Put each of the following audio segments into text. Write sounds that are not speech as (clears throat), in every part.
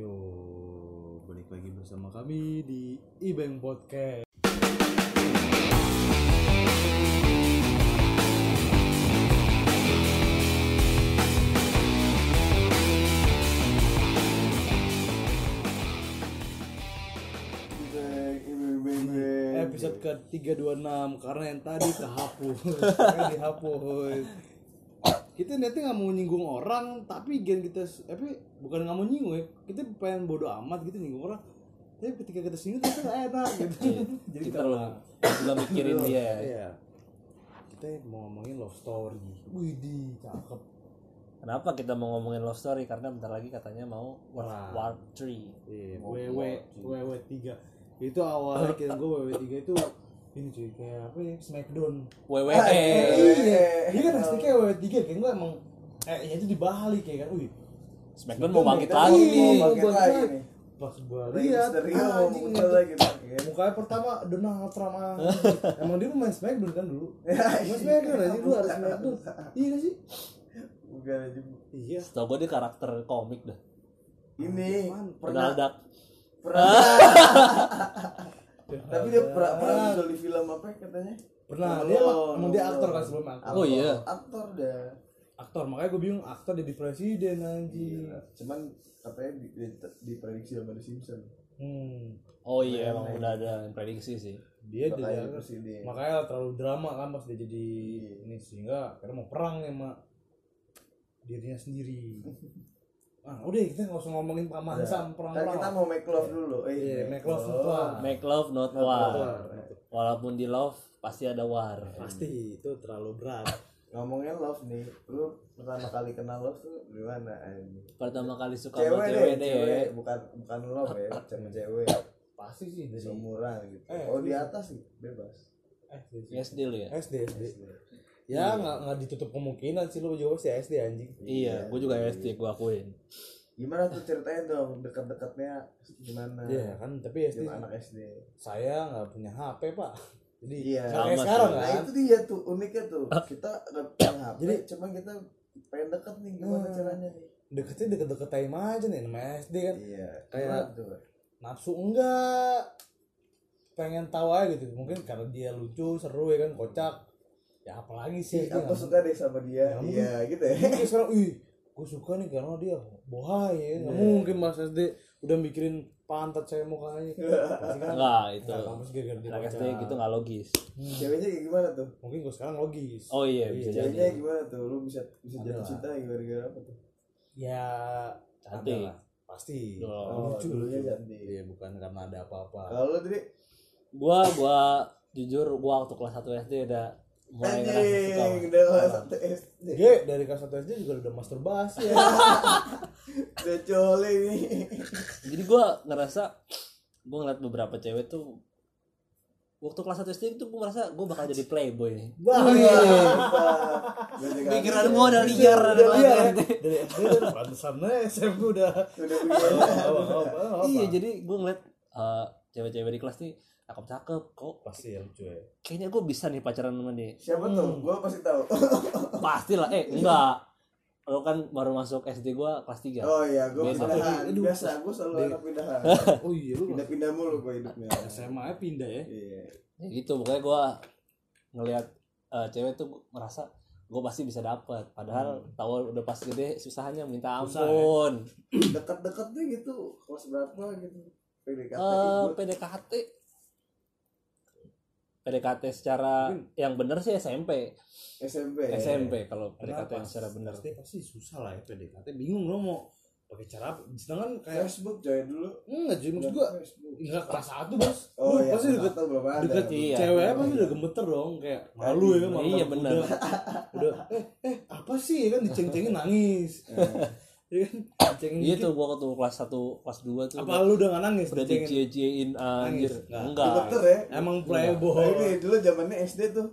Yo, balik lagi bersama kami di Ibeng Podcast. Episode ke 326 karena yang tadi kehapus, Kan (laughs) dihapus. Kita nanti nggak mau nyinggung orang, tapi gen kita, tapi bukan nggak mau nyinggung ya, kita pengen bodo amat gitu nyinggung orang. Tapi ketika kita singgung kita nggak enak gitu. (laughs) Jadi kita belum mikirin dia Iya. Kita mau ngomongin love story. Wih, di cakep. kenapa kita mau ngomongin love story karena bentar lagi katanya mau World Perang. War 3 Iya, WW WW 3. Itu awalnya (laughs) kita gue WW 3 itu ini cuy kayak apa ya Smackdown. WWE Iya, dia kan hashtagnya WW 3 kayak gue emang eh ya itu di Bali kayak kan. Wih, Smackdown mau bangkit Iya, lagi nih mau bangkit lagi nih. Pas gue Rey lihat Mysterio anjing lagi ya. (laughs) Mukanya pertama Donald Trump ah. (laughs) Emang dia main Smackdown kan dulu. (laughs) Ya, Main Smackdown aja dulu harus Smackdown. Iya sih? Bukan aja. Iya. Setahu gue dia karakter komik dah Ini pernah Donald Duck pernah tapi dia pernah pernah muncul di film apa katanya? Pernah, dia emang, dia aktor kan sebelumnya aktor. Oh iya. Aktor dah. Aktor, makanya gue bingung aktor jadi presiden anjing. Gila. Cuman katanya di, di, diprediksi sama The Simpsons. Hmm. oh iya emang udah ada prediksi sih Dia jadi makanya terlalu drama kan pas dia jadi Iya. ini sehingga karena mau perang sama dirinya sendiri. (laughs) Ah, udah kita nggak usah ngomongin Pak Mansam perang Kan kita mau make love dulu. Eh, Iya, make love semua. make love not Not war war. walaupun di love pasti ada war Pasti itu terlalu berat. Ngomongin love nih, lu pertama kali kenal love tuh di mana? anjing? pertama kali suka sama Cewek cewek deh, deh cewek, bukan bukan love ya, sama cewek. Pasti sih Seumuran gitu. Eh, Oh di atas sih, bebas. SD sih. SD lu ya SD SD. Ya nggak nggak ditutup kemungkinan sih lu jawab sih SD anjing. iya gue juga SD gue akuin Gimana tuh ceritain dong dekat-dekatnya gimana? Iya kan, tapi SD Gimana anak SD? saya nggak punya HP pak. Jadi Iya. Sama sekarang Nah kan. itu dia tuh uniknya tuh. Kita nggak (coughs) punya HP, Jadi- cuman kita pengen deket nih gimana Hmm. caranya nih? Deketnya deket-deket time aja nih namanya SD kan. Iya. Kayak- nafsu enggak pengen tahu aja gitu mungkin karena dia lucu seru ya kan kocak ya apalagi sih aku suka deh sama dia. Iya gitu ya. mungkin sekarang ih gue suka nih karena dia bohai ya nggak Iya. mungkin mas SD udah mikirin pantat saya mukanya kan itu nggak dia anak SD gitu nggak logis Ceweknya kayak gimana tuh? mungkin gue sekarang logis oh iya bisa Iya. jadi Ceweknya gimana tuh? Lu bisa bisa Ada jatuh cinta gara-gara apa tuh? ya Cantik. ada lah. pasti Oh, lucu dulunya cantik. iya bukan karena ada apa-apa Kalau lu tadi gua gua jujur gua waktu kelas 1 SD udah mulai ngerasa udah kelas satu SD. G dari kelas 1 SD juga udah masturbasi ya (laughs) Udah cole nih. jadi gua ngerasa gua ngeliat beberapa cewek tuh waktu kelas 1 SD itu gua merasa gua bakal jadi playboy nih pikiran gua udah liar udah dari liar ya. SD. dari SD udah pantesan SMP udah Udah begini. iya jadi gua ngeliat eh, cewek-cewek di kelas nih cakep-cakep kok pasti ya lucu ya kayaknya gua bisa nih pacaran sama dia Siapa tuh? Gua pasti tahu. (laughs) pasti lah eh enggak lo kan baru masuk SD gua kelas 3 Oh iya, gua Beda. pindahan. Aduh. Biasa, gua selalu anak pindahan. (laughs) oh iya lu Pindah-pindah mulu gua hidupnya. (laughs) SMA nya pindah ya Iya. ya gitu pokoknya gua ngelihat eh, cewek tuh merasa gue pasti bisa dapat padahal tahu udah pas gede susahnya minta Susah, ya. ampun Dekat-dekatnya gitu. Kelas berapa gitu? PDKT Eh, ikut. PDKT PDKT secara Mungkin- yang bener sih SMP SMP. SMP kalau Karena PDKT yang secara bener SD pasti susah lah ya PDKT bingung lo mau pakai cara apa sedangkan kayak Facebook coy dulu. enggak sih maksud gua enggak kelas satu bos Oh iya, pasti deket atau belum ada. deket Iya. cewek apa sih udah gemeter dong kayak malu ya kan malu Iya, muda. udah eh eh apa sih ya kan diceng-cengin nangis ya (laughs) dicengin iya (coughs) dikit. tuh gua waktu kelas 1 kelas 2 tuh apa udah, lu udah gak nangis udah dicie-ciein anjir Nangis? Nggak. enggak ya. emang Nah, playboy ini dulu zamannya SD tuh.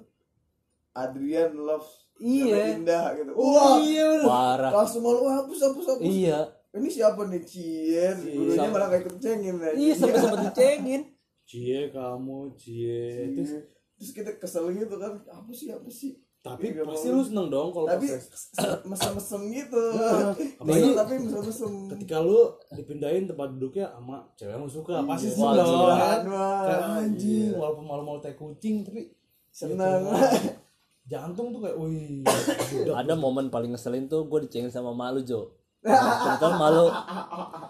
Adrian Love. Iya. Indah gitu. Wah, iya parah langsung malu hapus hapus hapus. iya Ini siapa nih Cien? Gurunya malah gak ikut cengin ya. iya sampai sempet dicengin cie kamu cie terus Terus, terus kita kesel gitu kan. Apa sih apa sih? Tapi Iya, pasti lu seneng dong kalau tapi mesem-mesem gitu. (laughs) Apalagi Bingung tapi mesem-mesem. ketika lu dipindahin tempat duduknya sama cewek yang lu suka pasti Iya, seneng wah, dong. kan? anjing iya. walaupun malu-malu teh kucing tapi seneng. (laughs) jantung tuh kayak wih (coughs) ada momen paling ngeselin tuh gue dicengin sama malu Jo. (laughs) Kebetulan malu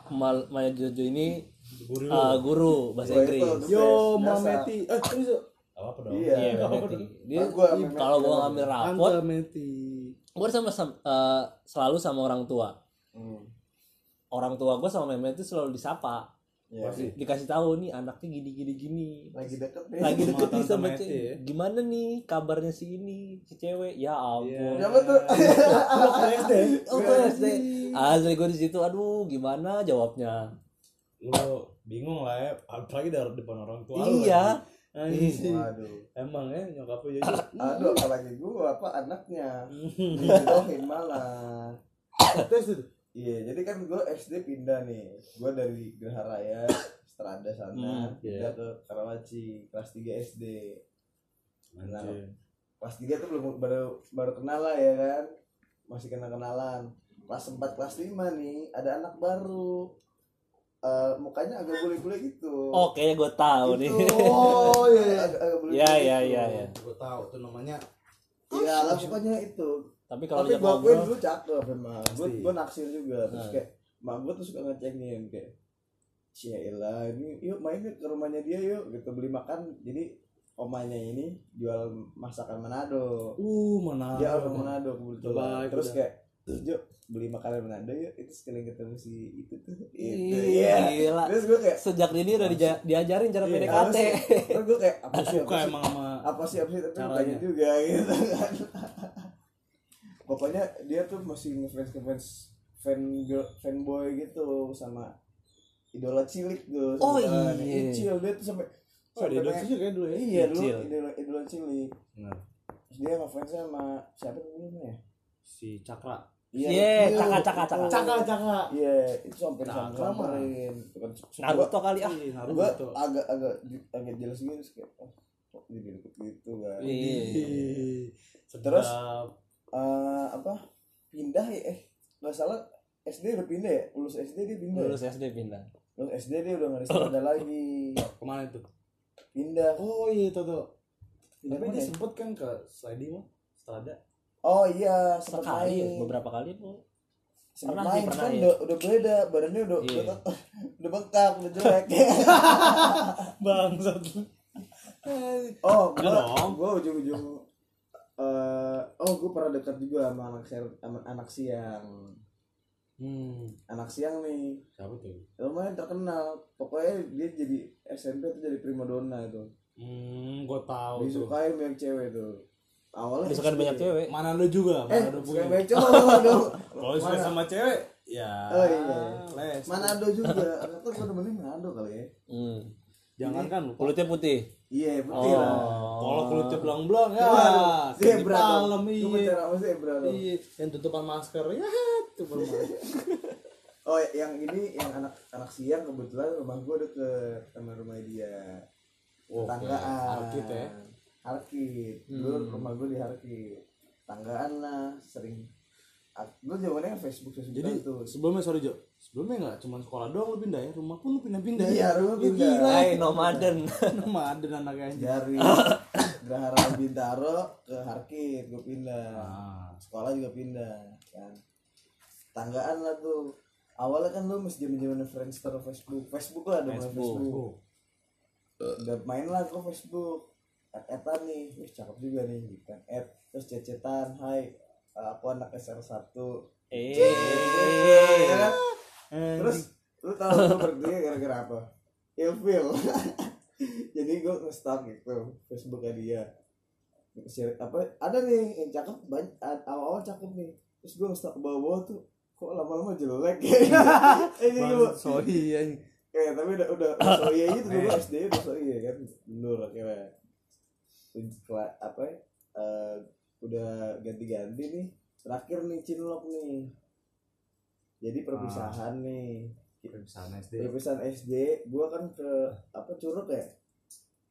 mal Maya Jojo ini guru uh, guru bahasa Inggris. yo mameti eh terus Apa apa dong Iya. Iya, Mbak apa-apa dong. Dia Kan gua kalau sama ngambil rapot, gua sama, sama eh, selalu sama orang tua. Hmm. Orang tua gua sama Meme itu selalu disapa. Iya. Pasti. Dikasih tahu nih anaknya gini gini gini. lagi deket nih Lagi deket nih sama cewek. ya. Gimana nih kabarnya si ini, si cewek? Ya ampun. Iya. Siapa tuh? (laughs) SD (laughs) Oh, SD. Asli gue di situ, aduh gimana jawabnya? lu bingung lah ya apalagi dari depan orang tua lu Iya. lagi. Anjing. waduh. Emang ya nyokapnya jadi aduh apalagi gua apa anaknya. Dijodohin malah. Tes itu iya jadi kan gua SD pindah nih. Gua dari Geraha Raya Strada sana Hmm, pindah ke Karawaci kelas 3 SD Nah, kelas 3 tuh belum baru baru kenal lah ya kan. Masih kenal kenalan kelas 4 kelas 5 nih ada anak baru Eh, mukanya agak bule-bule gitu Oh, kayaknya gue tahu nih. Itu. Oh, iya, iya. agak, agak bule-bule Iya, iya, gitu. iya, iya. gue tahu tuh namanya iya lah pokoknya itu Tapi kalau tapi dia gua ngobrol, dulu cakep emang gua Pasti. gua naksir juga terus Nah. kayak mak gua tuh suka ngecengin kayak Cielah ini yuk main yuk ke rumahnya dia yuk gitu beli makan jadi omanya ini jual masakan Manado uh mana dia orang Manado Coba, kebetulan terus udah. kayak yuk beli makanan Manado yuk itu sekali ketemu si itu tuh. Itu Iya, iya. gila. terus gua kayak Sejak dini udah dija- diajarin cara iya, PDKT. apa terus gua kayak apa sih apa sih? emang sama apa sih apa sih? Tapi Caranya. bukannya juga gitu kan. Pokoknya dia tuh masih ngefans ngefans fan girl fanboy gitu sama idola cilik tuh. Oh, iya. Icil dia tuh sampai oh dia sampai sih kayak dulu ya? Iya dulu idola idola cilik. Nah, terus dia ngefans sama siapa namanya? Ya si Cakra Iya, itu, Caka, Caka, itu. Caka. Cakra Cakra iya itu sampai Caka sampai samperin Bukan- Naruto kali ah. Iya, Naruto agak agak agak jelas gitu terus kayak oh, kok jadi gitu kan Iya. (laughs) Terus? Eh, apa pindah ya eh nggak salah SD udah pindah ya lulus SD dia pindah ya? Lulus SD pindah. lulus SD dia udah nggak di Strada (coughs) lagi ke mana itu pindah oh iya tuh tuh pindah tapi dia ya? sempet kan ke sliding mah Strada oh iya Sekali, main. beberapa kali sempat Pernah sih, main pernah kan ya. udah udah beda badannya udah Iya. udah, udah bengkak udah jelek. (laughs) Bangsat. Oh Enggak gua dong. gua ujung ujung eh oh gua pernah dekat juga sama anak sama anak siang. Hmm. Anak siang nih. Siapa tuh? Lumayan terkenal. Pokoknya dia jadi SMP tuh jadi primadona itu. Hmm gue tahu disukai banyak cewek tuh awalnya Disukai SD. banyak cewek. mana lu juga? Eh mana lu punya banyak cowok. kalau suka Mana- sama cewek ya Oh, iya. les. Manado juga? Atau gue nemenin Manado kali ya. Hmm. jangan kan Kulitnya putih. iya putih lah. Kalau kulitnya belang-belang ya. Waduh, kayak di zebra Gue iya. Zebra iya yang tutupan masker ya tuh bermain (laughs) oh yang ini yang anak anak siang kebetulan rumah gue deket sama rumah dia. Tanggaan Arkit ya Arkit dulu rumah gue di Arkit tanggaan lah sering gue zamannya kan Facebook Facebook jadi tuh sebelumnya sorry Jo. Sebelumnya nggak cuma sekolah doang lu pindah ya rumah pun lu pindah-pindah Iya, ya. rumah Lu pindah. gila. Hai, nomaden. (laughs) nama ada anaknya aja dari (laughs) Gerahara Bintaro ke Harkit gue pindah. Nah sekolah juga pindah kan. Tanggaan lah tuh. Awalnya kan lu masih zaman zaman Friendster Facebook. Facebook lah ada Facebook. Facebook. Udah main lah ke Facebook addan nih wih cakep juga nih gitu kan add terus cecetan hai aku anak SR1 Eh. ya kan? terus lu tahu gue berhenti gara-gara apa? Ilfil. (laughs) Jadi gue nge-stalk gitu Facebooknya dia. Share- apa ada nih yang cakep banyak awal-awal cakep nih. Terus gue nge-stalk ke bawah-bawah tuh kok lama-lama jelek ya? Eh jadi gue sorry ya kayak tapi udah udah (coughs) udah so iya gitu gue SD udah so iya kan? Mundur akhirnya apa ya? Eh, udah ganti-ganti nih. Terakhir nih cinlok nih. Jadi perpisahan nih. Perpisahan SD perpisahan SD gua kan ke apa curug ya?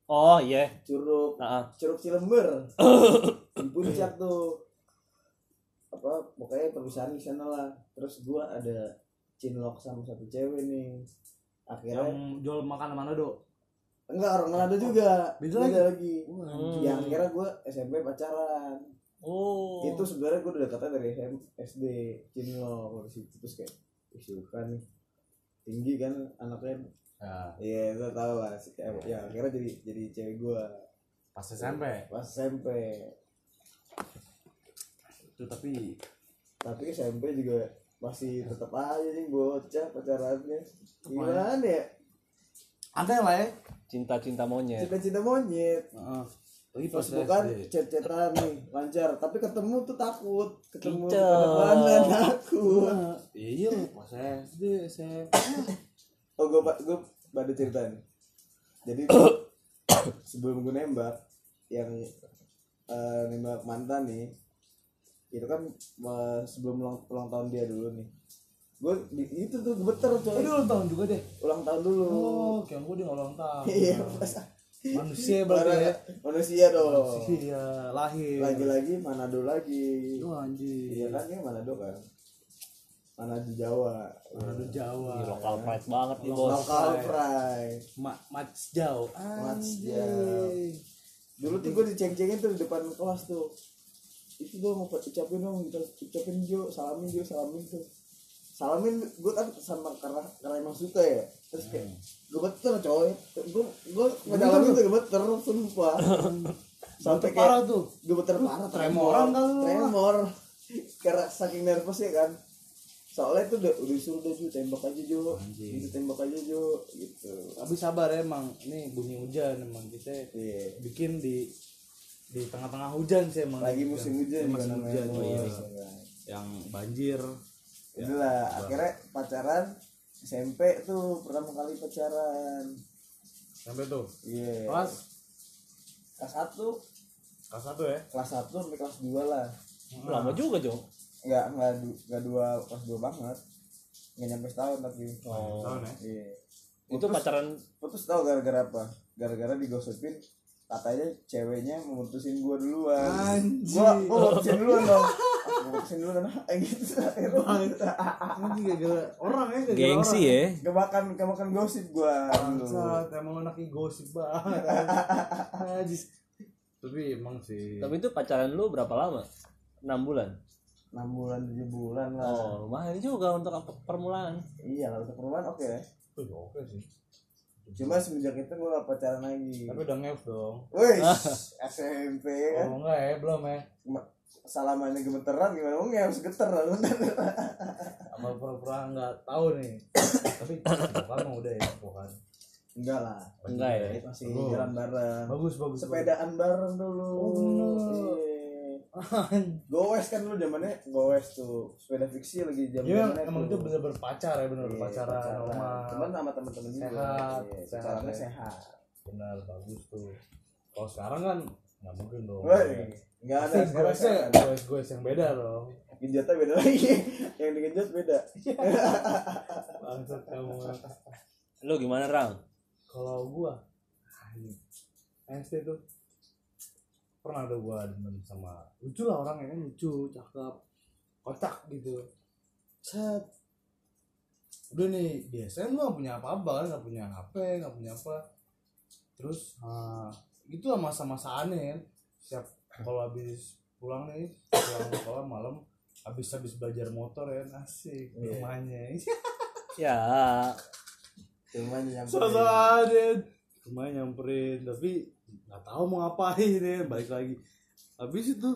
Oh iya. Curug. Nah, curug Cilember. (laughs) Di puncak tuh. Apa pokoknya perpisahan di sana lah. Terus gua ada cinlok sama satu cewek nih. Akhirnya yang jual makanan Manado enggak orang Manado juga. Beda lagi, Hmm. yang akhirnya gua SMP pacaran. Oh. Itu sebenarnya gue udah dekatnya dari SM, SD cinlok dari situ. Terus kayak "Ih, suka nih. Tinggi kan anaknya. Ya. Iya lo tau lah. Si- ya ya, akhirnya jadi jadi cewek gua. Pas SMP pas SMP itu tapi tapi SMP juga masih tetap aja nih bocah pacarannya. Gimana ya? Ada lah ya cinta-cinta monyet. Cinta-cinta monyet. Heeh. lagi pas bukan chat-chatan nih lancar. Tapi ketemu tuh takut. Ketemu Kicau. (laughs) kadang takut. Iya loh pas SD SMP oh gue gue pada cerita nih. Jadi (coughs) sebelum gue nembak yang eh, nembak mantan nih itu kan eh, sebelum ulang, ulang tahun dia dulu nih gue itu tuh gemeter oh coy dia ulang tahun juga deh? Ulang tahun dulu. Oh kayak gue dia nggak ulang tahun. Iya pas. Manusia berarti ya. manusia dong. Iya lahir. Lagi-lagi Manado lagi. Itu anjing. Iya kan ini Manado kan? Manado Jawa. Manado Jawa. Ini lokal pride banget nih bos. Lokal pride. Ma Mat jauh Jauh. dulu tuh gue diceng-cengin tuh di depan kelas tuh. Itu dong mau ucapin dong kita ucapin Jo salamin Jo salamin tuh salamin gue kan sama karena karena emang suka ya. Terus kayak gue beter coy gue gue ngejalanin tuh gue beter sumpah. (laughs) Sampai Beter parah kayak tuh. gue beter parah Tremoran lu. tremor. (laughs) Karena saking nervous ya kan. Soalnya itu udah udah disuruh deh Jo tembak aja Jo. Gitu tembak aja Jo gitu. Tapi sabar ya emang. Ini bunyi hujan emang kita iya. bikin di di tengah-tengah hujan sih emang. Lagi musim hujan musim juga hujan. Iya. yang banjir Itulah akhirnya pacaran SMP tuh pertama kali pacaran. sampai tuh Iya. kelas Kelas satu, kelas satu ya kelas satu sampai kelas dua lah. lama juga Jo Enggak enggak du, enggak dua kelas dua banget. Enggak nyampe setahun tapi. oh. tahun ya Iya. itu pacaran Putus tahu gara-gara apa? Gara-gara digosipin katanya ceweknya memutusin gua duluan. Anjing. Gua gua memutusin duluan dong. Gua memutusin duluan eh (laughs) gitu. ini gara-gara orang ya gara-gara gengsi orang. ya Kemakan kemakan gosip gua dulu. Bangsat, emang anaknya gosip banget (laughs) tapi emang sih tapi itu pacaran lu berapa lama enam bulan 6 bulan 7 bulan lah. oh lumayan juga untuk permulaan Iya lah untuk perubahan oke ya. Tuh, oke sih Cuma semenjak itu gue gak pacaran lagi. tapi udah ngev dong Wih, SMP kan. oh enggak ya belum ya Ma- Salamannya gemeteran gimana? Oh harus geter lah bentar. apa pura-pura nggak tahu nih tapi mah udah ya bukan Enggak lah. enggak ya Masih Oh. jalan bareng. bagus bagus Sepedaan bareng dulu. Oh, bener. (laughs) Gowes kan dulu zamannya gowes tuh. Sepeda fiksi lagi zaman Iya, emang itu bener berpacar ya bener Iya, pacaran normal Cuman sama temen-temen juga. Sehat, Iya, sehat pacarannya ya. sehat. benar bagus tuh kalau sekarang kan nggak mungkin dong Woi, enggak ada sehat. gue gue yang beda dong Genjotnya beda lagi. (laughs) Yang digenjot beda. (laughs) bangsat kamu lu gimana Rang kalau gua SD tuh pernah ada gua demen sama lucu lah orangnya kan lucu cakep kocak gitu. Set. Udah nih biasanya lu gak punya apa-apa kan gak punya HP gak punya apa. Terus ah, gitu lah masa-masa aneh kan. Siap kalau habis pulang nih pulang sekolah malam habis habis belajar motor ya asik Iya. rumahnya. Ya. Cuman yang Sosokan Rumahnya nyamperin Tapi nggak tahu mau ngapain ya Balik lagi Habis itu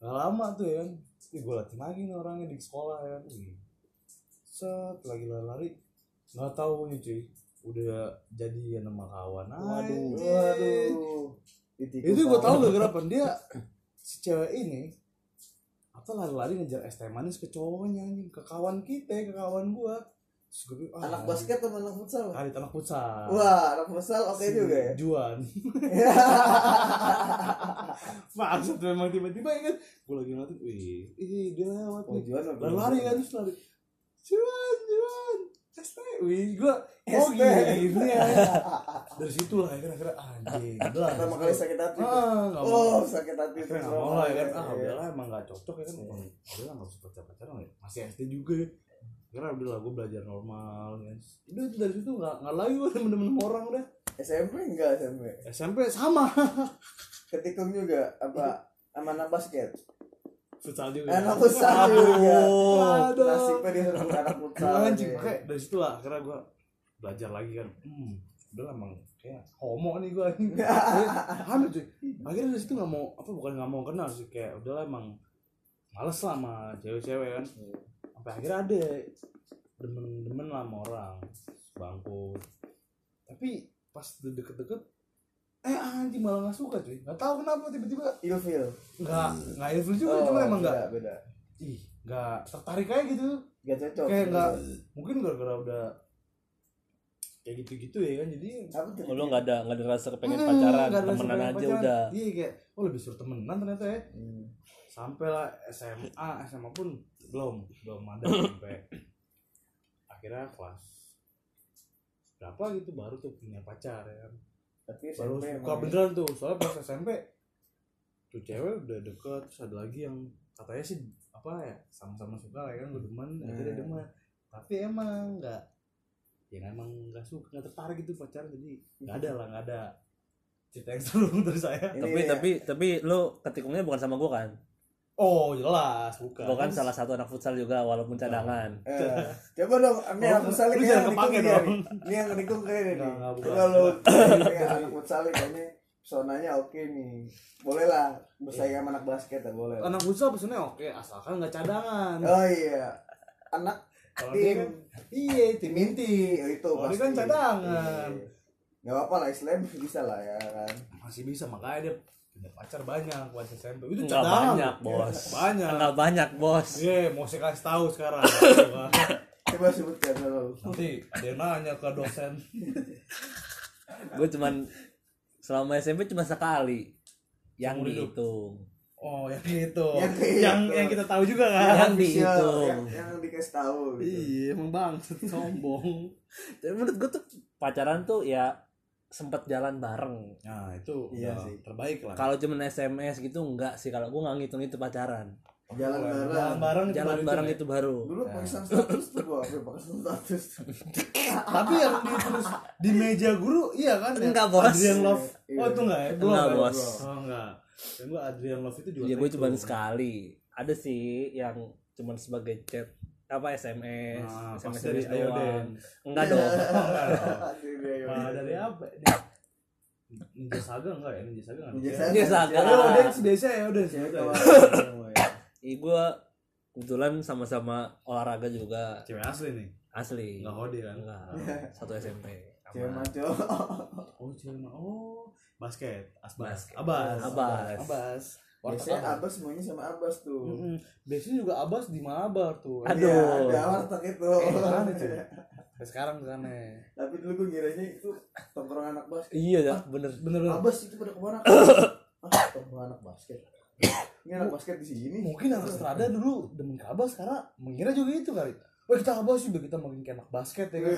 Gak lama tuh ya kan gue latih lagi nih orangnya di sekolah ya kan. Set lagi lari-lari Gak tahu nih cuy Udah jadi sama kawan Waduh. Anjing. Waduh. Ditikung Itu gue tahu gak kenapa Dia Si cewek ini Apa lari-lari ngejar es teh manis ke cowoknya anjing Ke kawan kita Ke kawan gue gue ah, Anak anjing. basket atau anak futsal? Kali anak futsal. Wah, anak futsal oke Si juga ya. Juan. (laughs) Maksud memang tiba-tiba kan Gue lagi ngeliatin Wih Ih dia lewat Oh, Juan Lari lari kan terus lari. Juan Juan. ST Wih gue Oh gini ya (laughs) dari situ lah akhirnya anjing (laughs) lah pertama kali sakit hati. Ah oh sakit hati mau lah ya kan. Ah udahlah emang nggak cocok ya kan. Udahlah nggak usah pacar pacaran ya. Masih SD juga ya karena udah lah gue belajar normal ya. Udah itu dari situ nggak nggak lagi (laughs) gue temen-temen orang udah. SMP enggak SMP SMP sama. (laughs) Ketikung juga apa sama anak basket? Futsal juga. Anak futsal juga. Aduh. nasibnya dia anak futsal anjing ya. kayak dari situ lah akhirnya gue belajar lagi kan. Hmm. Udah lah emang kayak homo nih gue anjing hamil cuy. Akhirnya dari situ nggak mau apa bukan nggak mau kenal sih kayak udahlah emang males lah sama cewek-cewek kan sampai akhirnya ada demen-demen lah sama orang bangku tapi pas udah deket-deket eh anjing malah nggak suka cuy. Nggak tahu kenapa tiba-tiba ilfil. Nggak nggak ilfil juga cuma emang nggak beda, beda. Ih nggak tertarik aja gitu. Gak cocok. Kayak nggak mungkin gara-gara udah kayak gitu-gitu ya kan jadi apa tuh? Oh, lu nggak ada nggak ada rasa kepengen Hmm, pacaran ada temenan rasa aja pacaran. udah. Iya kayak oh lebih suruh temenan ternyata ya. Hmm. sampai lah SMA SMA pun belum belum ada (coughs) sampai akhirnya kelas berapa gitu baru tuh punya pacar ya kan tapi baru SMP suka emang ya. beneran tuh soalnya pas SMP tuh cewek udah deket terus ada lagi yang katanya sih apa ya sama-sama suka lah ya kan gue demen akhirnya Hmm. demen tapi emang nggak ya emang nggak suka nggak tertarik gitu pacaran jadi nggak ada lah nggak ada cerita yang seru (laughs) dari saya Ini tapi ya. tapi tapi lu ketikungnya bukan sama gua kan oh jelas bukan gua kan salah satu anak futsal juga walaupun cadangan Eh, coba dong, ini Oh, anak futsal yang dong. nih. Ini yang kayak ini. Nggak, nggak, bukan. Coba lu kayak anak futsal kayaknya pesonanya oke nih. Boleh lah bersaing sama anak basket ya boleh. lah. anak futsal pesannya oke asalkan nggak cadangan Oh iya. Anak kalau tim. kan iya tim inti oh, itu Kalau pasti. kan cadangan. Iya. Gak apa-apa lah Islam bisa lah ya kan. masih bisa makanya dia punya pacar banyak buat SMP itu nggak banyak bos banyak nggak banyak bos Iya, mau saya kasih tahu sekarang. (laughs) Coba sebutkan. Nanti ada yang nanya ke dosen. gue cuman selama SMP cuma sekali yang hidup. dihitung Oh, yang itu. Yang Yang itu. yang, kita tahu juga kan. Yang Official, dihitung. Yang, yang dikasih tahu gitu. Iya, emang bang, sombong. (laughs) Tapi menurut gue tuh pacaran tuh ya sempet jalan bareng Nah, itu Iya sih. terbaik lah. kalau cuman SMS gitu enggak sih kalau gue nggak ngitung itu pacaran Jalan bareng. Jalan bareng itu jalan baru bareng ya. itu baru Dulu pakisan status tuh gua, apa pakisan status. Tapi yang ditulis di meja guru, iya kan? ya? Enggak, Bos. Adrian Love. Iya. Oh, itu enggak ya? Belum, Enggak, ya? Bos. Oh, enggak. Yang gua Adrian Love itu juga. ya gue itu. cuman sekali ada sih yang cuman sebagai chat apa SMS Nah, SMS dari. Ayo Den. enggak dong (laughs) Nah, dari apa? Ninja Saga enggak ya? Ninja Saga enggak? Ninja. Saga. Ninja Saga. Ya udah si desa ya udah Cewek cewek kawan. Ih, gue kebetulan sama-sama olahraga juga Cewek asli nih. asli Enggak hode kan? enggak (laughs) satu SMP Cewek maco. Oh, cewek. Oh, basket. Asbas. Abas. Abas. Abas. Biasanya Warteg Abbas semuanya sama Abbas tuh. Mm-mm. Biasanya juga Abas di Mabar tuh. Aduh. Iya, ada warteg itu. Eh, mana cuy? (laughs) Sampai sekarang sana. Tapi dulu gue ngiranya itu tongkrong anak basket. iya dah bener Bener bener. Abbas itu pada ke mana? (coughs) ah, tongkrong anak basket. Ini anak basket di sini. Mungkin anak strada dulu demen ke Abas karena mengira juga itu kali. Wah kita Abas sih biar kita makin kayak anak basket ya kan.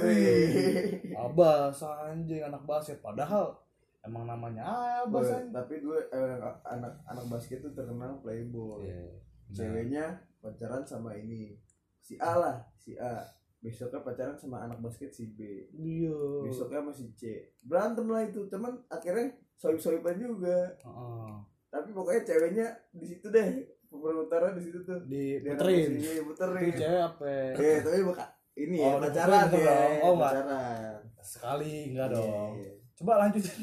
Abas anjing anak basket padahal emang namanya Abas Wih, anjing. Tapi dulu eh, anak anak basket itu terkenal playboy. Iya. Ceweknya pacaran sama ini si A lah, si A. Besoknya pacaran sama anak basket si B. Iya. Besoknya sama si C. Berantem lah itu, cuman akhirnya soip-soipan juga. Heeh. Tapi pokoknya ceweknya di situ deh. Pemeran utara di situ tuh. Di puterin. Iya, Itu puterin. cewek apa? Eh, tapi bukan ini ya, Oh, pacaran betul ya. Oh, pacaran. Sekali enggak dong. Iya. Coba lanjutin.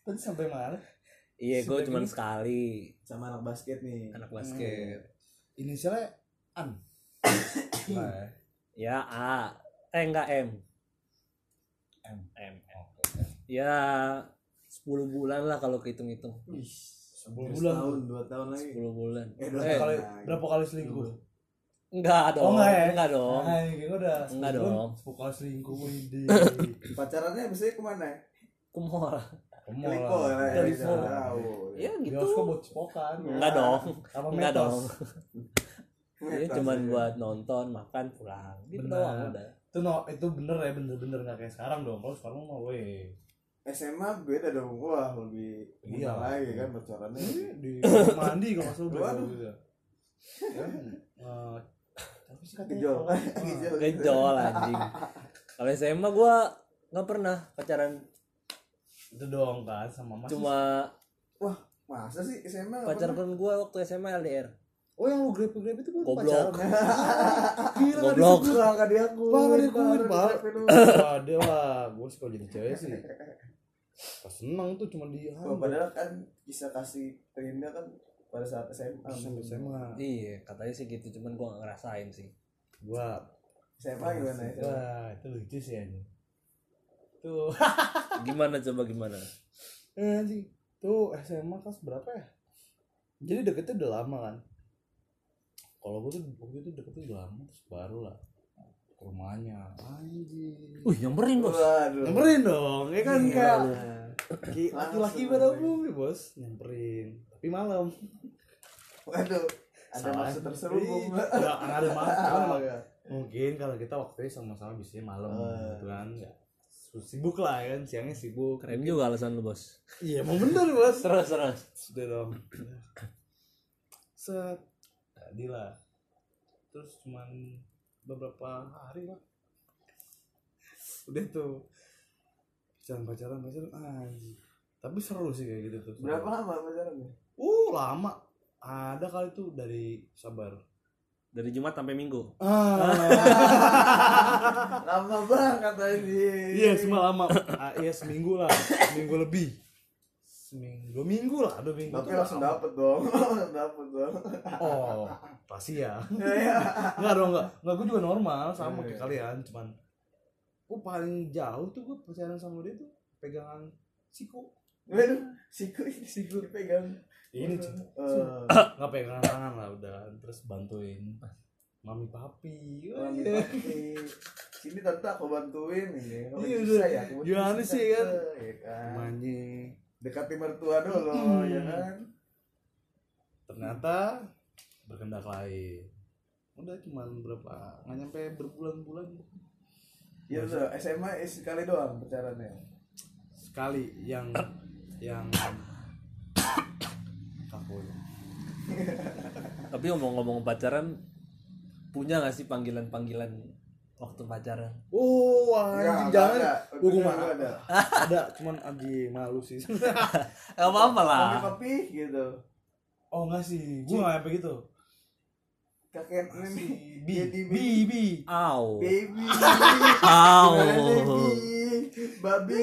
Tadi sampai mana? iya gue gini. sekali Sama anak basket nih. anak basket Inisialnya An. (coughs) Ya? ya A eh enggak M M. M ya 10 bulan lah kalau kehitung-hitung Sebulan. bulan. Tahun, dua tahun lagi. 10 bulan Eh, Berapa Eh, kali nah, berapa kali selingkuh? enggak dong Oh, enggak ya? enggak dong Nah, kayaknya udah Enggak dong. sepuluh kali selingkuh ini. Pacarannya biasanya ke mana? Ke mall Ke ya. Ke ya, Lipo. tahu. ya gitu Bioskop buat cipokan. enggak dong enggak dong (laughs) ya Metas cuman aja. buat nonton makan pulang gitu Benar. doang udah Itu no, itu bener ya bener-bener nggak kayak sekarang dong. Kalau sekarang mah weh SMA beda dong wah lebih Iya. iya lagi kan bocorannya di kamar mandi kalau Waduh. berapa gitu. Kan, eh, tapi sih katanya Gejol. kalau- Gejol. Gejol anjing. Kalau SMA gua nggak pernah pacaran, itu doang kan sama mas cuma wah masa sih SMA pacar kan gua waktu SMA LDR. oh yang lu grab grab itu Goblok. pacaran (laughs) gila Goblok. Wah, nggak diakui Wah, nggak diakui, Baru Pak. lu. ada lah gue sih kalau jadi cewek sih. Pas senang tuh cuma di Wah, padahal kan bisa kasih terindah kan pada saat SMA sampai SMA Iya, katanya sih gitu, cuman gua nggak ngerasain sih. gua SMA gimana ya wah itu lucu sih anjing tuh Gimana coba gimana? eh anjing tuh SMA kelas berapa ya jadi deketnya udah lama kan kalau gue tuh waktu itu deketnya udah lama terus baru lah ke rumahnya anjing Wih, nyamperin bos. Waduh. nyamperin dong ya kan Gila kayak laki-laki pada lagi. umumnya bos nyamperin tapi malam Waduh. Ada Salah. maksud terselubung. Iya, nggak nggak ada maksud (laughs) iya. mungkin kalau kita waktunya sama-sama bisanya malam Oh. gitu kan ya sibuk lah ya kan? Siangnya sibuk Keren juga alasan lu bos. iya emang bener bos. Terus terus. sudah dong. Set. Jadi lah. Terus cuman beberapa hari lah. Udah tuh. Pacaran pacaran pacaran. Anjing tapi seru sih kayak gitu tuh. Seru. Berapa lama pacarannya? uh lama. Ada kali tuh dari sabar Dari Jumat sampai Minggu. ah (laughs) Lama banget tadi. iya semua lama ah, iya seminggu lah seminggu lebih seminggu dua minggu lah dua minggu Tapi langsung dapet dong. (laughs) dapet dong. oh pasti ya Iya. Enggak dong, enggak. Enggak, gue juga normal sama Iya. kayak kalian, cuman gue paling jauh tuh gue pacaran sama dia tuh pegangan siku. Waduh, siku siku dipegang. Ini cuy. Eh, (clears throat) Enggak pegangan tangan lah udah, terus bantuin mami papi. Wah, Mami iya. papi. Sini tante aku bantuin ini. Iya, udah. ya, Gimana si sih, kan? ya kan? Namanya. Dekati mertua dulu, Hmm. (clears throat) ya kan? Ternyata berkendak lain. Udah cuman berapa? Nggak nyampe berbulan-bulan. Ya udah, SMA sekali doang pacarannya. Sekali yang yang Tapi ngomong-ngomong pacaran, punya gak sih panggilan-panggilan waktu pacaran? Oh, Enggak, anjing enggak jangan. ada. Gue mah enggak ada. (laughs) ada, cuman anjing malu sih. (laughs) Gak apa-apa lah. Papi gitu. oh enggak sih, gue nggak sampai gitu. Kakek bi, Jadi bi, bi. Au. baby. Au. Baby. Babi.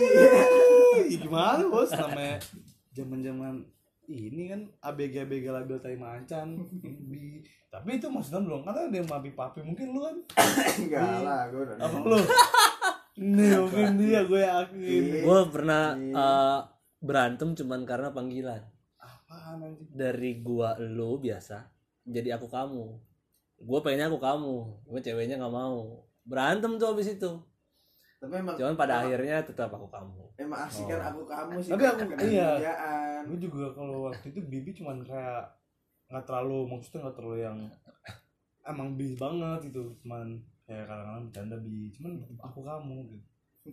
Gimana bos? Namanya zaman-zaman ini kan ABG ABG label tai macan, bi. Tapi itu maksudnya belum karena ada yang mapi papi mungkin lu kan (coughs) Enggak lah, gue udah. apa lu? Nih mungkin dia gue yakin. Gue pernah eh, berantem cuman karena panggilan. Apaan anjing? Dari gua lu biasa jadi aku kamu. Gue pengennya aku kamu, gue ceweknya nggak mau. Berantem tuh abis itu. Tapi emang Cuman pada akhirnya tetap aku kamu. emang asik kan aku kamu sih. Tapi aku- kena iya. kerjaan. gue juga kalau waktu itu bibi cuman kayak nggak terlalu maksudnya nggak terlalu yang emang bi banget gitu cuman kayak kadang-kadang bercanda bi cuman aku kamu gitu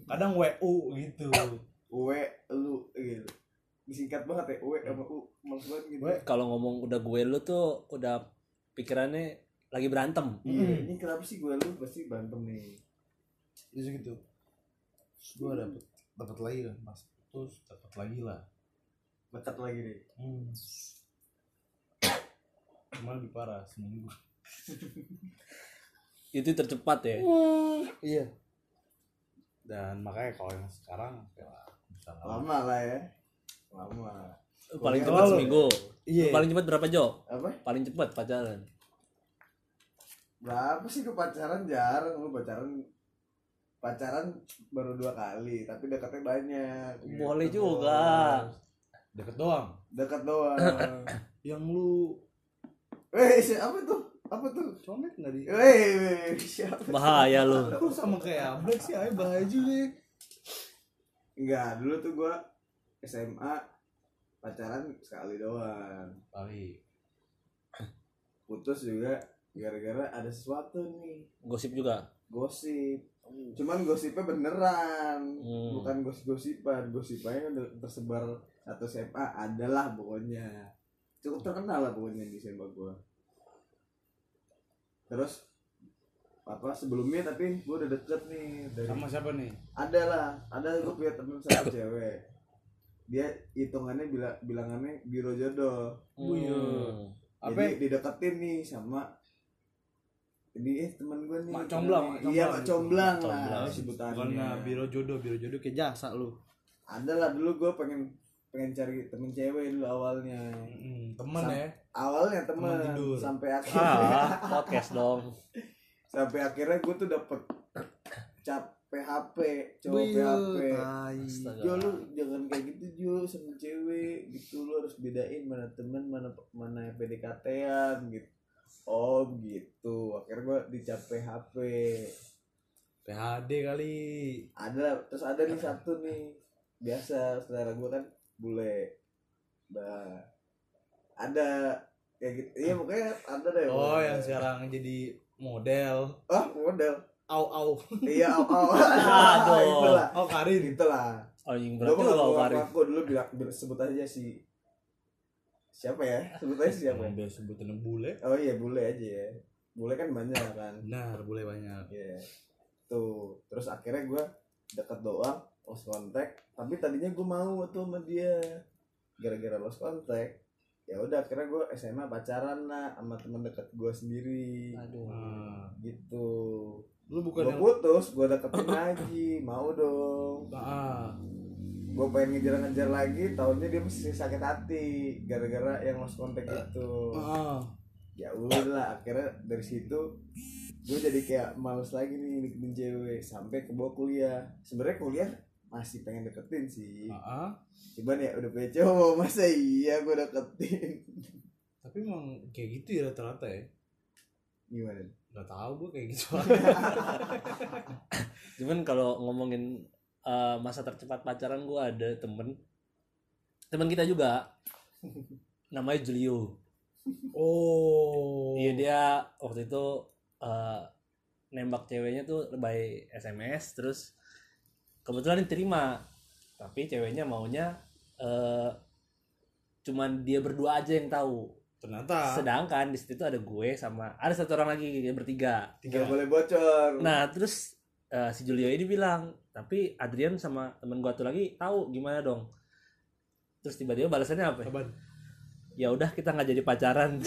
kadang wu gitu Uwe lu gitu. Disingkat banget ya, Uwe sama U maksud banget gitu. We. Kalau ngomong udah gue lu tuh udah pikirannya lagi berantem. Iya, ini kenapa sih gue lu pasti berantem nih. jadi gitu terus gue dapet dapet lagi kan mas terus dapet lagi lah Dekat lagi nih. hmm. (coughs) cuma lebih parah seminggu (laughs) Itu tercepat ya. iya dan makanya kalau yang sekarang ya bisa lah. Lama lah ya. Lama. Paling Iya, cepat seminggu. iya Paling cepat berapa Jo? Apa? Paling cepat pacaran. Berapa sih ke pacaran jarang lu pacaran pacaran baru dua kali tapi dekatnya banyak Boleh Gitu, juga. Deket doang dekat doang (coughs) yang lu Weh, siapa tuh? Apa tuh? comek nggak di siapa? Bahaya lu. Aku sama kayak Ablek sih, ayo bahaya juga. Enggak, dulu tuh gua SMA pacaran sekali doang. Kali. Putus juga gara-gara ada sesuatu nih. Gosip juga. Gosip. Cuman gosipnya beneran. Hmm. bukan gosip-gosipan. Gosipannya udah tersebar satu SMA adalah pokoknya. Cukup terkenal lah pokoknya di SMA gua. Terus apa sebelumnya tapi gua udah deket nih dari Sama siapa nih? ada lah. Ada gue punya temen satu cewek. Dia hitungannya bila, bilangannya biro jodoh. Hmm. Apa? jadi dideketin nih sama ini eh teman gue nih Mak Comblang, Mak iya Comblang. mak comblang lah Comblang. sebutannya Bukannya biro jodoh, biro jodoh kayak jasa lu. ada lah dulu gue pengen pengen cari temen cewek dulu awalnya Hmm, temen Sam- ya. awalnya temen, Temen tidur. sampai akhirnya Ah, (laughs) podcast dong. (laughs) sampai akhirnya gue tuh dapet (coughs) cap PHP cowok PHP. Jo lu jangan kayak gitu Jo sama cewek gitu lu harus bedain mana temen mana mana PDKT-an gitu oh gitu akhirnya gua dicap PHP PHD kali. ada terus ada nih satu nih biasa saudara gua kan bule nah ada kayak gitu iya pokoknya ada deh Oh, yang sekarang jadi model. ah model Au au. iya oh, (laughs) oh. Aduh. itulah Oh, Karin. itulah Oh, yang Gue mau kau Karin. aku dulu bilang bil- sebut aja si siapa ya? Sebut aja siapa ya? Sebutin bule. oh iya bule aja ya. Bule kan banyak kan. Benar, bule banyak. Iya. Tuh terus akhirnya gue deket doang lost contact. Tapi tadinya gue mau tuh sama dia. Gara-gara lost contact ya udah akhirnya gue SMA pacaran lah sama temen deket gue sendiri. Aduh. Nah, gitu. Lu bukan gue yang putus gue deketin lagi. Mau dong. Ah, gue pengen ngejar-ngejar lagi tahunnya dia masih sakit hati gara-gara yang lost contact itu ah. ya udah akhirnya dari situ gue jadi kayak males lagi nih deketin cewek sampai ke bawah kuliah sebenarnya kuliah masih pengen deketin sih ah. cuman ya udah punya cowok (laughs) masa iya gue deketin Tapi emang kayak gitu ya rata-rata ya. gimana Gak tau gue kayak gitu. (laughs) Cuman kalau ngomongin eh, masa tercepat pacaran gue ada temen. Temen kita juga. Namanya Julio. oh. Iya dia waktu itu eh, nembak ceweknya tuh by SMS terus kebetulan diterima. Tapi ceweknya maunya eh, cuman dia berdua aja yang tahu. Ternyata. Sedangkan di situ ada gue sama ada satu orang lagi bertiga. Nggak boleh bocor. Nah terus eh, si Julio ini bilang tapi Adrian sama temen gue tuh lagi tahu gimana dong terus tiba-tiba balasannya apa ya? Ya udah kita nggak jadi pacaran (laughs)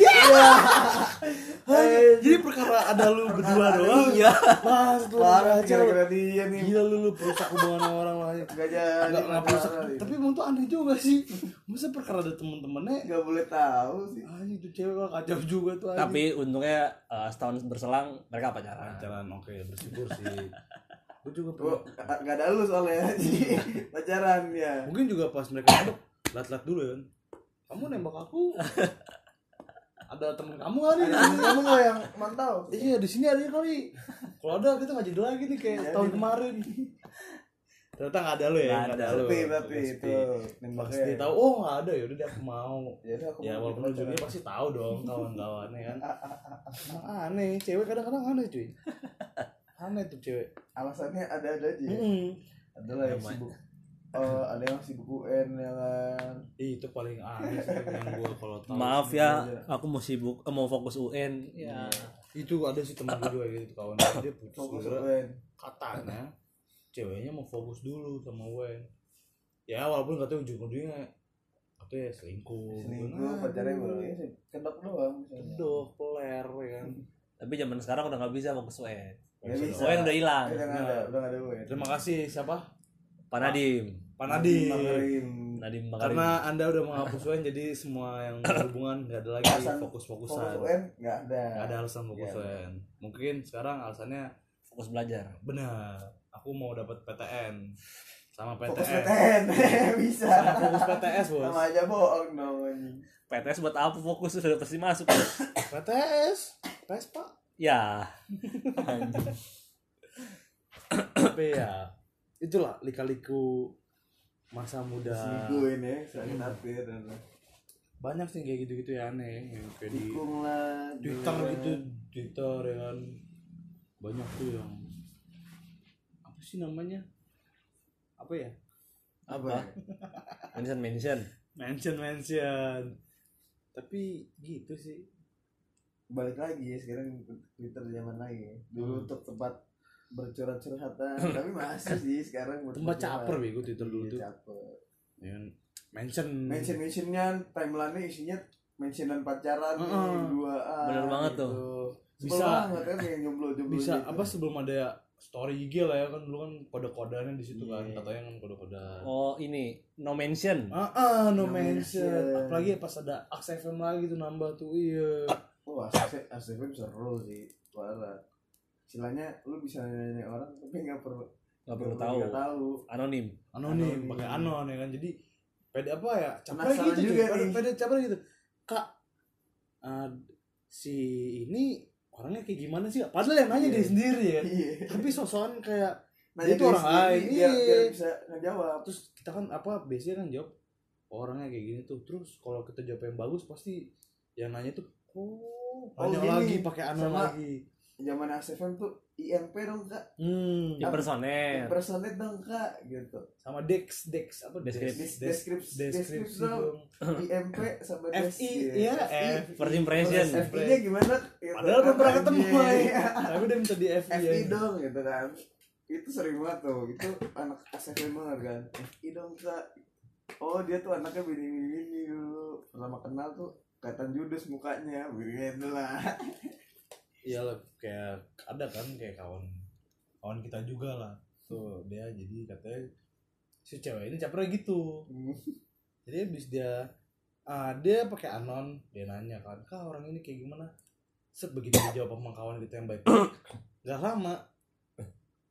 Eh, Jadi perkara ada lu berdua doang. iya. Pas lu parah gara-gara dia nih Gila lu lu perusak hubungan orang lain. nggak jadi Enggak enggak perusak. Tapi emang tuh aneh juga sih. Masa perkara ada temen-temennya nggak boleh tahu sih Anjing tuh cewek kok kacau juga tuh anjing. tapi untungnya eh, setahun berselang mereka pacaran pacaran oke bersyukur sih. Gue juga pernah. nggak ada lu soalnya jadi pacaran ya Mungkin juga pas mereka lat-lat dulu ya kan. Kamu nembak aku. (laughs) ada temen kamu kali ada temen kamu nggak yang mantau Iya di sini ada kali. Kalau ada kita nggak jadi lagi nih kayak tahun kemarin. Ternyata nggak ada lo ya, Nggak ada. ada lo. Oke, itu Pasti tahu. Oh nggak ada ya udah deh aku mau. ya aku Ya mau walaupun pacaran. ujungnya pasti tahu dong kawan-kawannya kan. (laughs) Emang aneh, cewek kadang-kadang aneh cuy. (laughs) Aneh tuh cewek. alasannya ada-ada aja ya. Mm-mm. ada lah yang Namanya. sibuk oh ada yang sibuk UN ya kan Ih, itu paling aneh sih yang gue kalau tahu. maaf ya aku mau sibuk eh, mau fokus UN ya Itu ada sih temen gue juga gitu kawan gue dia putus fokus gara UN katanya ceweknya mau fokus dulu sama Wen. Ya walaupun katanya ujung-ujungnya katanya selingkuh. selingkuh Aduh. pacarnya baru ya kedok doang. Kedok, peler ya kan. tapi zaman sekarang udah nggak bisa fokus UN. UN udah hilang udah nggak ada udah nggak ada UN Terima kasih siapa? Pak Nadim Pak Nadi. Makarim. Nadim Makarim Karena Anda udah menghapus Wen jadi semua yang berhubungan nggak ada lagi fokus-fokusan. fokus UN nggak ada Nggak ada alasan fokus ada. Wen. Mungkin sekarang alasannya fokus belajar benar. Aku mau dapat PTN sama fokus PTN. PTN (laughs) bisa Sama fokus PTS, Bos. sama aja bohong dong anjing. PTS buat apa fokus sudah pasti masuk PTS. PTS, Pak. ya Tapi ya itulah lika-liku masa muda. selingkuh ini sakit hati dan Banyak sih kayak gitu-gitu ya aneh. Yang kayak di lah Twitter gitu, Twitter ya kan. Banyak tuh yang sih namanya? Apa ya? Apa? (laughs) Mention mention. Mention mention. Tapi gitu sih. Balik lagi ya sekarang Twitter zaman lagi. Dulu untuk tempat bercurhat-curhatan (laughs) tapi masih sih sekarang tempat caper bego Twitter dulu Iya, tuh caper Ya kan? mention mention mentionnya timeline isinya mentionan pacaran nih, Heeh. dua Bener banget tuh. bisa Bisa. banget kan yang jomblo jomblo bisa gitu. apa sebelum ada story IG lah ya kan dulu kan kode kodannya di situ kan Iya. katanya kan kode kodan oh ini no mention ah ah no, No mention. mention. apalagi pas ada FM lagi tuh nambah tuh iya oh ACV ACV seru sih parah istilahnya lu bisa nanya orang tapi nggak perlu nggak perlu tahu. tahu. Anonim. Anonim Anonim. pakai anon ya kan? Jadi pede apa ya? Capek gitu juga juga pede, capek gitu. Kak ah, si ini orangnya kayak gimana sih? Padahal yang nanya Iya. dia sendiri ya. Iya. Tapi sosokan kayak tuh diri orang lain, iya. bisa ngejawab. Terus kita kan apa biasanya kan jawab "Oh, orangnya kayak gini tuh. Terus kalau kita jawab yang bagus pasti yang nanya tuh oh nanya gini. lagi pakai anon lagi zaman ACV tuh IMP dong kak. Hmm impersonate impersonate dong kak gitu. Sama dex dex apa Deskripsi. Des- Dex- deskripsi deskripsi deskripsi dong. dong. (laughs) IMP sama FI, des iya, FI. F. first impression. FI nya gimana? Gitu. Padahal belum kan, pernah ketemu ya tapi (laughs) udah minta di FI FI ya dong gitu kan. Itu sering banget tuh. Itu anak ACV banget kan. FI dong kak. Oh dia tuh anaknya begini begini dulu. Pertama kenal tuh kelihatan judes mukanya. Begini lah (laughs) iya lah kayak ada kan kayak kawan kawan kita juga lah. Tuh dia jadi katanya si cewek ini capernya gitu. Jadi habis dia ah dia pakai anon dia nanya kan kak orang ini kayak gimana? Set begitu dijawab sama kawan kita yang baik nggak lama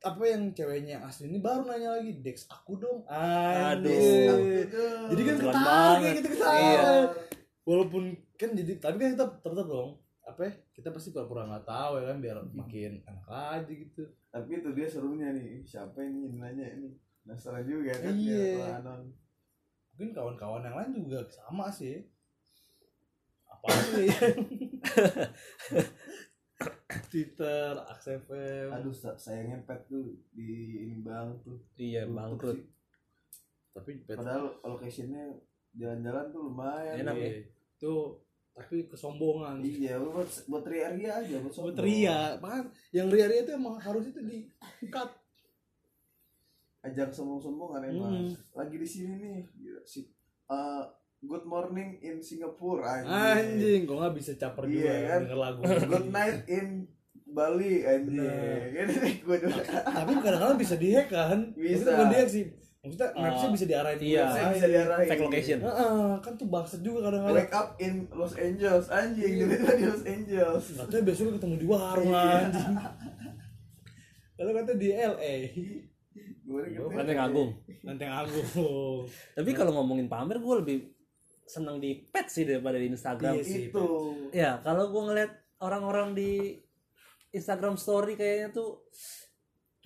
apa yang ceweknya yang asli ini baru nanya lagi Dex aku dong. Aduh. Anjir. jadi kan kayak gitu ketawa Iya. walaupun kan jadi tapi kan kita tetap dong apa ya, kita pasti pura-pura nggak tahu ya kan biar makin enak aja gitu. Tapi itu dia serunya nih siapa ini yang nanya ini? Penasaran juga kan Iya. mungkin kawan-kawan yang lain juga sama sih. Apa sih (laughs) Twitter, AXFM aduh sa- sayangnya pet tuh di ini bang tuh. Iya bangkrut. tapi pet- padahal locationnya jalan-jalan tuh lumayan. Enak ya. iya. Tapi kesombongan. Iya lu buat buat ria-ria aja buat buat sombong. ria. Bahkan yang ria-ria itu emang harus itu di cut. Ajang sombong-sombongan emang Hmm. lagi di sini nih si eh, good morning in Singapore anjing, anjing kok nggak bisa caper Iya, juga kan? denger lagu good night in Bali anjing. Kan gue dulu tapi kadang-kadang bisa dihack kan? Bisa. Bukan dihack sih maksudnya Oh, mapsnya bisa diarahin iya. saya bisa diarahin. Fake location. Heeh, kan tuh bangsat juga kadang-kadang. Wake up in Los Angeles anjing tiba-tiba di Los Angeles. Tahu besok ketemu di warung Iya. anjing. Lalu kata di LA gue Lenteng Agung Lenteng Agung tapi kalau ngomongin pamer gue lebih seneng di pet sih daripada di Instagram. Iya sih, itu. ya kalau gue ngeliat orang-orang di Instagram story kayaknya tuh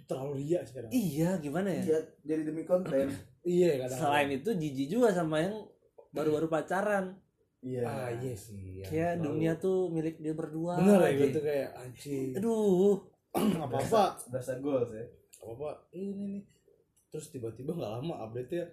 terlalu ria sekarang. Iya gimana ya? Iya jadi demi konten. (clears throat) Iya kadang selain itu jijik juga sama yang baru-baru pacaran. Iya. Ah iya sih yang kayak terlalu- dunia tuh milik dia berdua Bener ya tuh kayak anjing. Aduh. (clears throat) Apa-apa. Berasa goals ya. Apa-apa Ini nih. Terus tiba-tiba gak lama update-nya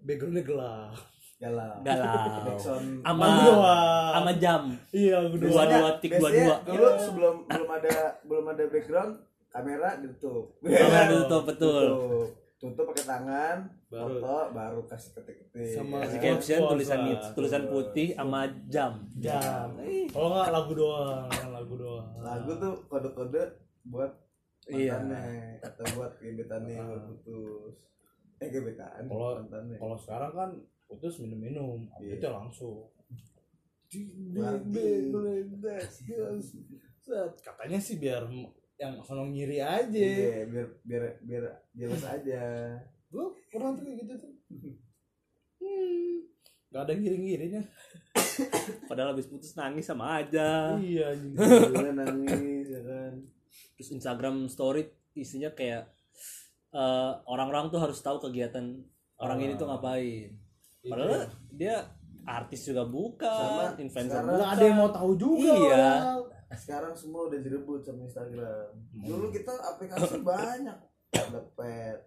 Backgroundnya gelap. Galau galau Backsound ama Lagu doang. ama jam. Iya lagu Dua, doang. Dua, tik, dua, dua. dulu sebelum belum ada belum ada background kamera ditutup Kamera ditutup, betul. tutup tutup pakai tangan Baru. foto baru kasih ketik-ketik Sama kasih Ya. caption tulisan tulisan putih sama jam Jam Kalau nggak lagu doang Lagu doang lagu tuh kode-kode buat Iya. atau buat gebetannya yang putus eh gebetan Kalau- Kalau sekarang kan putus minum-minum, Iya. update langsung. Katanya sih biar yang sono ngiri aja. iya biar biar biar jelas aja Gue pernah tuh kayak gitu tuh. Hmm. Gak ada ngiring-ngiringnya. padahal habis putus nangis sama aja Iya anjing. Dia nangis ya kan terus Instagram story isinya kayak eh, orang-orang tuh harus tahu kegiatan orang ini tuh ngapain padahal dia artis juga bukan Sama influencer Gak ada yang mau tahu juga. Iya. orang. Sekarang semua udah direbut sama Instagram. Dulu kita aplikasi (coughs) banyak. Ada pet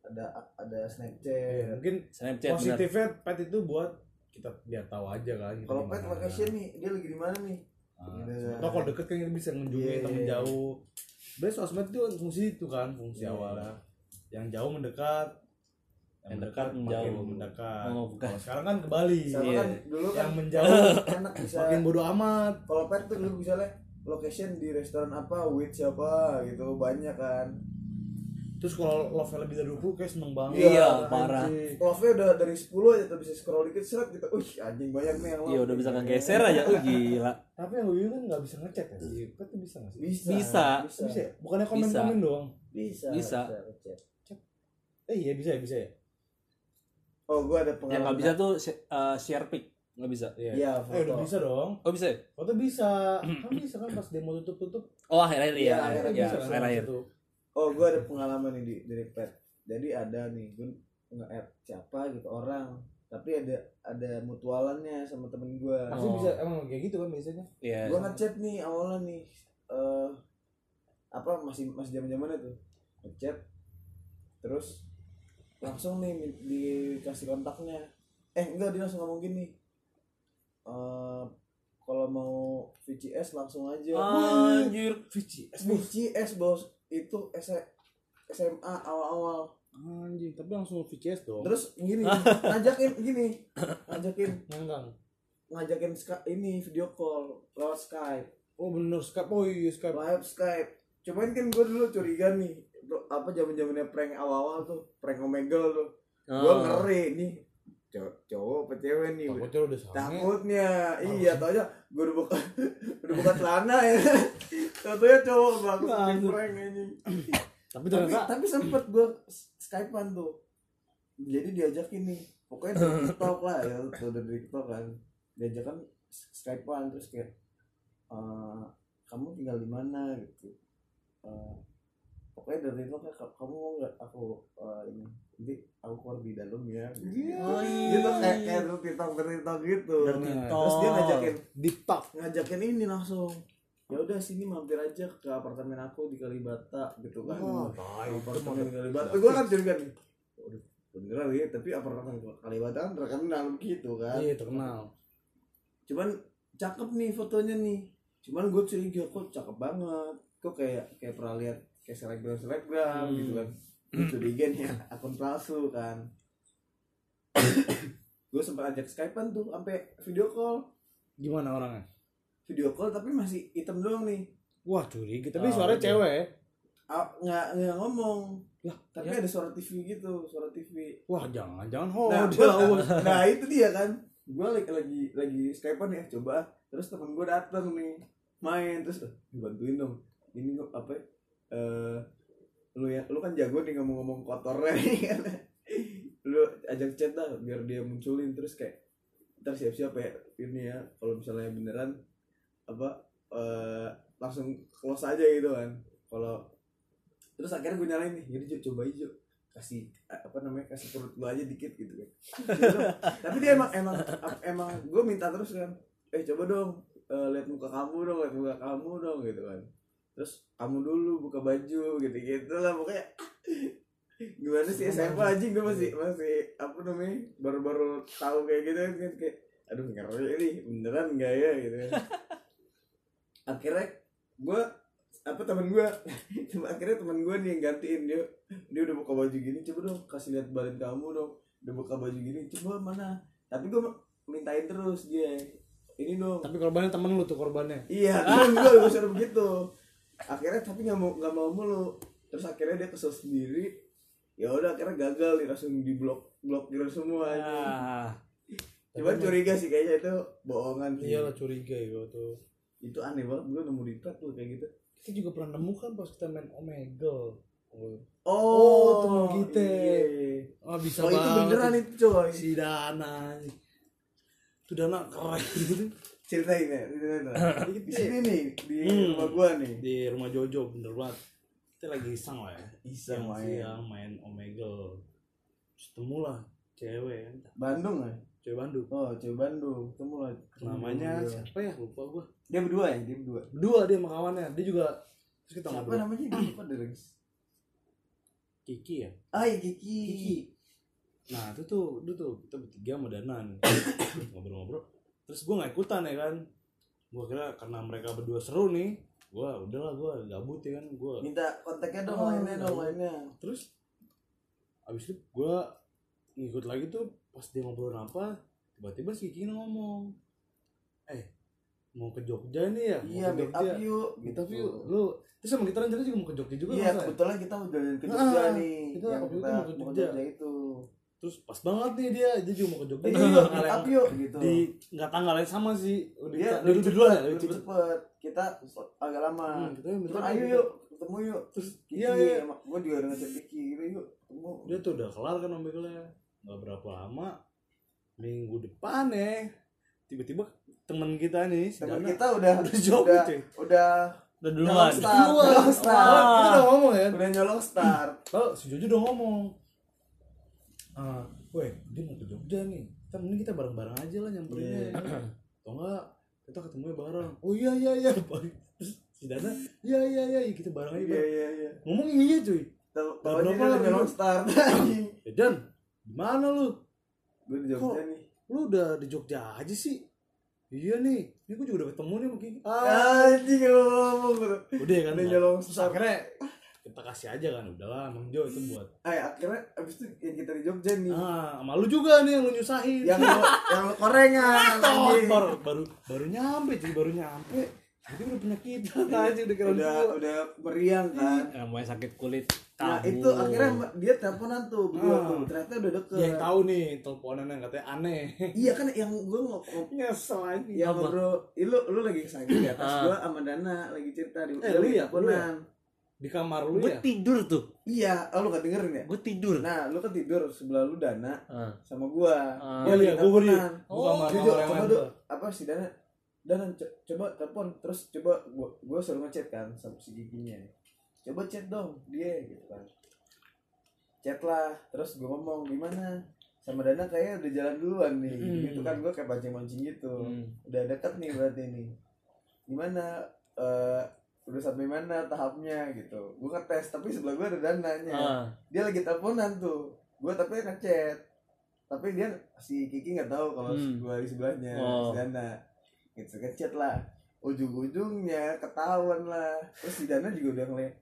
ada ada Ya, snapchat mungkin Snapchat positifnya pet itu buat kita biar tahu aja kan kita kalau pet location nih dia lagi di mana nih? Ah, Gitu. atau kalau deket kan kita bisa ngunjungin Iya, temen iya. jauh. Sebenarnya sosmed itu fungsi itu kan fungsi Iya. awalnya. Yang jauh mendekat Yang dekat makin menjauh. mendekat Oh, bukan. Kalau sekarang kan kebalik sama Iya. kan dulu kan yang menjauh (laughs) enak bisa makin bodoh amat kalau pet tuh dulu misalnya location di restoran apa with siapa gitu banyak kan terus kalau love lebih dari 20 kayak seneng banget Iya, parah. anjing. love-nya udah dari 10 aja tuh bisa scroll dikit seret gitu wih anjing banyak nih yang love Iya udah bisa kegeser aja. Oh gila. tapi yang gue kan nggak bisa ngecek ya sih pet tuh bisa nggak sih bisa Bisa. bisa bisa ya? bukannya komen-komen doang bisa Bisa. ngecek. eh iya bisa ya bisa ya oh gua ada Yang pengalaman nggak bisa tuh uh, share pic nggak bisa. iya Iya, eh udah bisa dong Oh bisa. ya? foto bisa kan bisa kan pas mau tutup tutup Oh akhir-akhir Iya, ya. bisa akhir-akhir. tutup. oh gua ada pengalaman nih di dari pet jadi ada nih gue nge-add siapa gitu orang tapi ada ada mutualannya sama temen gua pasti Oh. bisa emang kayak gitu kan biasanya Iya. gua ngechat nih awalnya nih eh apa masih masih zaman zamannya tuh ngechat terus langsung nih dikasih kontaknya. Eh enggak dia langsung ngomong gini. Eh kalau mau VCS langsung aja. Anjir. VCS VCS bos. Itu S- SMA awal-awal. Anjing tapi langsung VCS dong. Terus gini (laughs) ngajakin gini. Ngajakin. Nganggang ngajakin Sky- ini video call lewat Skype. Oh bener Skype. Oh iya Skype. Live Skype. Cuman kan gue dulu curiga nih apa zaman zamannya prank awal-awal tuh? Prank omegle tuh. Gue Oh. ngeri nih. Cowok cowok apa cewek nih? Takutnya udah sange. Takutnya. Iya tau aja gue udah buka (laughs) udah buka celana ya. Tau-taunya cowok anjir. prank anjing tapi tapi tapi sempet gue skypean tuh. Jadi diajakin nih. Pokoknya dari (laughs) tiktok lah ya tuh dari tiktok kan. Diajakan skypean terus kayak eh, kamu tinggal di mana? Gitu. Eh, pokoknya dari tiktok kayak kamu mau nggak aku eh, ini nanti aku keluar di dalam ya. Gitu. Oh, iya. gitu kayak kayak tiktok tiktok gitu. Nah, TikTok. terus dia ngajakin di tak ngajakin ini langsung. Ya udah sini mampir aja ke apartemen aku di Kalibata gitu kan. Oh, tai. apartemen di Kalibata. gue kan curiga nih. Beneran ya tapi apartemen Kalibata kan terkenal gitu kan. Iya terkenal. Cuman cakep nih fotonya nih. Cuman gue curiga kok cakep banget? Kok kayak kayak pernah lihat kayak selebgram selebgram Hmm. gitu kan. Gue curiga nih akun palsu kan. (coughs) Gue sempat ajak skypean tuh sampai video call. Gimana orangnya? Video call tapi masih hitam doang nih. Wah curiga tapi Oh, suaranya iya. cewek Ah, nggak nggak ngomong. Lah, tapi ya. ada suara TV gitu suara TV wah jangan jangan nah, oh gua, (laughs) (laughs) nah itu dia kan. Gue lagi lagi lagi skypean ya coba. Terus temen gue datang nih main terus "Eh, dibantuin dong. Ini apa eh lu ya lu kan jago nih ngomong-ngomong kotornya nih. Kan (laughs) lu ajak chat dah biar dia munculin. Terus kayak ntar siap-siap ya ini ya kalau misalnya beneran apa eh langsung close aja gitu kan. Kalau terus akhirnya gue nyalain nih jadi coba aja kasih apa namanya kasih perut lu aja dikit gitu kan. (laughs) Tapi dia emang emang emang gue minta terus kan eh coba dong eh, lihat muka kamu dong lihat muka kamu dong gitu kan terus kamu dulu buka baju gitu gitu lah pokoknya. Gimana sih SMA anjing gue masih masih apa namanya baru-baru tahu kayak gitu kan kayak aduh ngeri nih beneran enggak ya? Gitu kan. (laughs) Akhirnya gue apa temen gue (laughs) akhirnya temen gue nih yang gantiin dia dia udah buka baju gini coba dong kasih lihat badan kamu dong udah buka baju gini coba mana? Tapi gue mintain terus dia ini dong. Tapi korbannya temen lu tuh korbannya? Iya temen gue gue suruh begitu akhirnya tapi nggak mau nggak mau mulu. Terus akhirnya dia kesel sendiri. Ya udah akhirnya gagal nih langsung di blok blokir semua aja Ah. cuman curiga sih kayaknya itu bohongan sih. Iyalah curiga ya gua tuh. Itu aneh banget gue nemu di pet tuh kayak gitu. Kita juga pernah nemu kan pas kita main Omegle. Oh, oh, temen kita. iya. ah bisa oh itu banget beneran itu coy. Si Dana. Itu Dana keren. gitu (laughs) ceritain ya ceritain ya. (laughs) di sini nih di Hmm. rumah gua nih. Di rumah Jojo bener banget. Kita lagi iseng lah ya. Iseng main. siang main Omegle. Terus temu lah cewek kan Bandung ya? Cewek Bandung. Oh cewek Bandung. Ketemu lah. Namanya Dia. siapa ya? Lupa gua. Dia berdua ya? Dia berdua? Berdua dia sama kawannya. Dia juga terus kita siapa ngobrol namanya? Dia lupa deh Kiki ya? Ah iya Kiki. Kiki. Nah itu tuh itu tuh kita bertiga sama Danan. (coughs) Ngobrol-ngobrol terus gue nggak ikutan ya kan? Gue kira karena mereka berdua seru nih gue udahlah gue gabut ya kan? Gue minta kontaknya dong Oh, lainnya dong lainnya terus abis itu gue ngikut lagi tuh pas dia ngobrol apa tiba-tiba si Kiki ngomong eh mau ke Jogja nih ya? Iya meet up yuk kita view lu terus sama kita rencana juga mau ke Jogja juga iya ya? kebetulan kita jalan ke Jogja Ah, nih kita yang waktu itu kita mau ke mau ke Jogja. Jogja itu terus pas banget nih dia dia juga mau ke Jogja Eh, Di yuk up gitu di nggak tanggal yang sama sih lebih Iya, lebih cepet, ya lebih cepet cepet. Kita agak lama. Hmm, kita lagi ayo gitu. yuk, ketemu yuk. terus Kiki, iya iya gue juga udah ngechat Kiki, gitu yuk, ketemu. dia tuh udah kelar kan ambilnya nggak berapa lama minggu depan ya tiba-tiba teman kita nih si Temen Dana, kita udah udah Jogja udah, cuy udah udah nyolong duluan start, nyolong start. Ah, kita udah ngomong ya Udah nyolong start. kalau si Jojo udah ngomong ah weh dia mau ke Jogja nih kita mending kita bareng-bareng aja lah nyamperin Iya. (clears throat) atau enggak kita ketemu bareng oh iya iya iya (laughs) terus si Dana iya iya iya kita bareng aja Iya bareng. iya iya. ngomong iya cuy Tahu Berapa nyolong (clears throat) lu? start. eh Dan gimana lu Gue di Jogja nih. lu udah di Jogja aja sih iya nih ini gue juga udah ketemu nih Kiki ah Anjing ngomong udah ya kan Udah nyolong terus start. akhirnya kita kasih aja kan udahlah Mang Jo itu buat Eh akhirnya abis itu yang kita di Jogja nih. ah sama lu juga nih yang lu nyusahin Yang lu yang lu korengan Tot, anjing. baru baru baru nyampe cuy baru nyampe jadi udah penyakitan aja udah kira Udah gua. udah meriang kan. namanya sakit kulit Nah kabur. itu akhirnya dia teleponan tuh berdua Ah. tuh ternyata udah deket. Ya, yang tahu nih teleponan yang katanya aneh Iya kan yang gue ngomong nyesel aja yang ngobrol, lu lu lagi ke sana di atas Ah. gua sama Dana lagi cerita di Eh, ya? Lu teleponan. Di kamar lu gue ya tidur tuh Iya, oh lu gak dengerin ya? gue tidur Nah, lu kan tidur sebelah lu Dana Ah. sama gua. Ah. Dia Oh iya, lagi gua beri. Gua Jujur, kamar yang coba tuh apa si Dana Dana co- coba telepon terus coba gua gua suruh ngechat kan sama si giginya. Coba chat dong dia gitu kan. Chat lah, terus gua ngomong gimana? Sama Dana kayaknya udah jalan duluan nih. Hmm. Gitu kan gua kayak pancing-pancing gitu. Hmm. Udah deket nih berarti nih. Gimana eh udah sampai mana tahapnya gitu. Gua ngetes tapi sebelah gua ada Dananya Ah. dia lagi teleponan tuh gue tapi ngechat tapi dia si Kiki nggak tahu kalau Hmm. gue di sebelahnya Oh. si Dana gitu ngechat lah ujung-ujungnya ketahuan lah terus si Dana juga udah ngeliat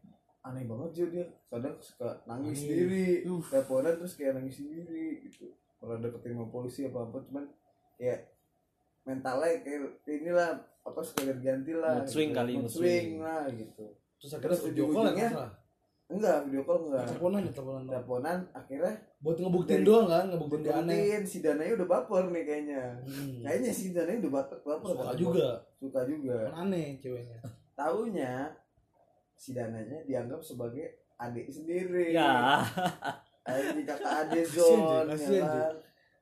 aneh banget juga dia kadang suka nangis Nangis. sendiri teleponan terus kayak nangis sendiri gitu kalau deketin sama polisi apa apa cuman ya mentalnya kayak inilah apa suka ganti lah Mood swing kali, mood swing swing. lah gitu terus akhirnya Terus video call ya enggak video call enggak teleponan ya teleponan teleponan akhirnya buat ngebuktiin Dari- doang kan ngebuktiin dia aneh si Dananya udah baper nih kayaknya. Hmm. Kayaknya si Dananya udah baper, baper suka kata juga. Suka juga. kan aneh ceweknya Taunya si Dananya dianggap sebagai adik sendiri. ya Adik kakak adik zon. Ya kan?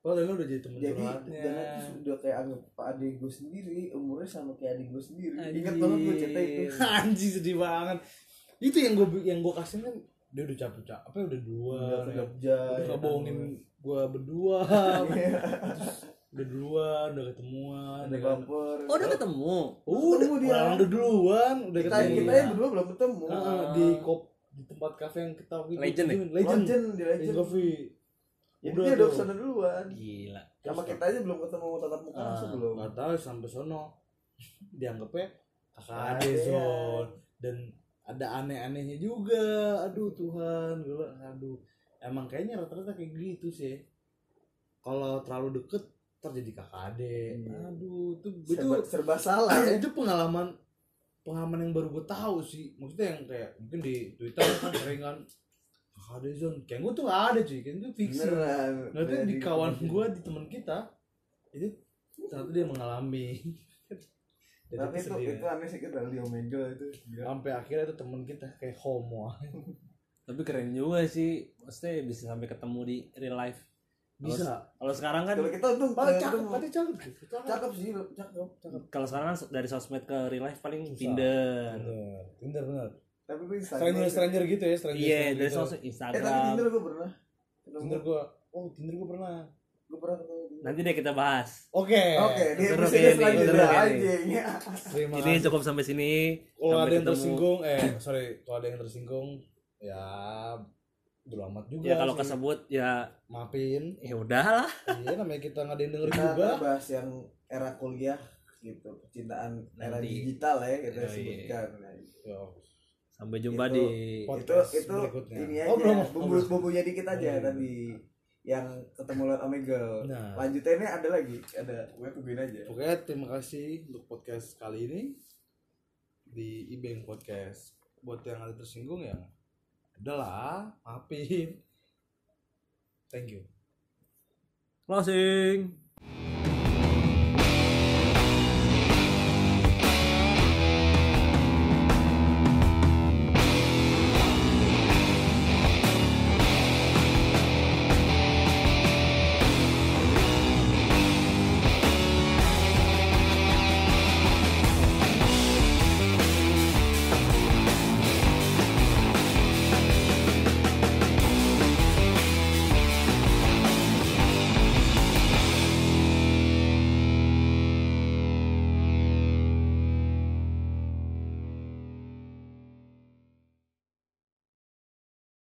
Oh, Dana udah jadi temen Jadi curhatnya. Dana tuh udah kayak anggap pak adik gue sendiri, umurnya sama kayak adik gue sendiri. Anjir. Ingat banget gue cerita itu. Anjing (laughs) sedih banget. Itu yang gue yang gue kasih kan dia udah capek capek apa udah dua Udah ke ya. Jogja. udah ya kan? ngebohongin gue berdua (laughs) Iya. (laughs) udah duluan udah ketemuan Udah ya kan. baper. oh udah ketemu udah ketemu dia. orang udah duluan udah Kita ketemu kita yang berdua belum ketemu. Heeh, di kop di tempat kafe yang kita waktu itu Legend ya? kunjungin. legend Legend di legend Legend. coffee Jadi Udah dia udah ke sana duluan. gila Sama Terus kita aja belum ketemu tatap muka Ah, langsung belum. nggak tahu sampai sono (laughs) dianggapnya kakak Ah, ade iya. zon dan ada aneh-anehnya juga aduh Tuhan gue aduh emang kayaknya rata-rata kayak gitu sih kalau terlalu deket terjadi kakak ade Iya. aduh itu itu serba, serba salah ya. itu pengalaman pengalaman yang baru gue tahu sih maksudnya yang kayak mungkin di Twitter kan sering kan ade zon kayak gue tuh gak ada cuy kayak itu fiksi beneran Nah itu di kawan diketemuin. gue di teman kita itu ternyata dia mengalami. (laughs) Jadi tapi itu itu aneh sih kita Leo Mengel itu sampai akhirnya itu teman kita kayak homo. (laughs) tapi keren juga sih maksudnya bisa sampai ketemu di real life Bisa. kalau sekarang kan kalau kita Oh, kayak cakep, berarti cakep. Cakep. sih cakep cakep kalau sekarang kan dari sosmed ke real life paling. Tinder Bener, Tinder benar. Tapi gue Stranger stranger gitu ya, stranger. iya dari gitu. sosmed eh tapi Instagram Tinder gue pernah Tinder gua, oh Tinder gua pernah. gue pernah ketemu Tinder. nanti deh kita bahas Oke. oke di Seru episode selanjutnya kayak aja ya ini cukup sampai sini Kalau Sampai ada yang ketemu. tersinggung, eh sorry, kalau ada yang tersinggung, ya Bodo amat juga ya kalau sih. kesebut ya maafin ya udahlah iya namanya kita nggak ada yang denger kita juga kita bahas yang era kuliah gitu percintaan era digital ya kita Oh, iya. sebutkan Yo, sampai jumpa Itu di itu Podcast itu berikutnya. ini Oh, aja belum. bumbu Oh, bumbunya dikit aja Oh, iya. tadi yang ketemu lewat Omegle Nah. lanjutannya ada lagi ada gue tungguin aja Pokoknya terima kasih untuk podcast kali ini di Ibeng Podcast. Buat yang ada tersinggung ya, udahlah, maafin. Thank you. closing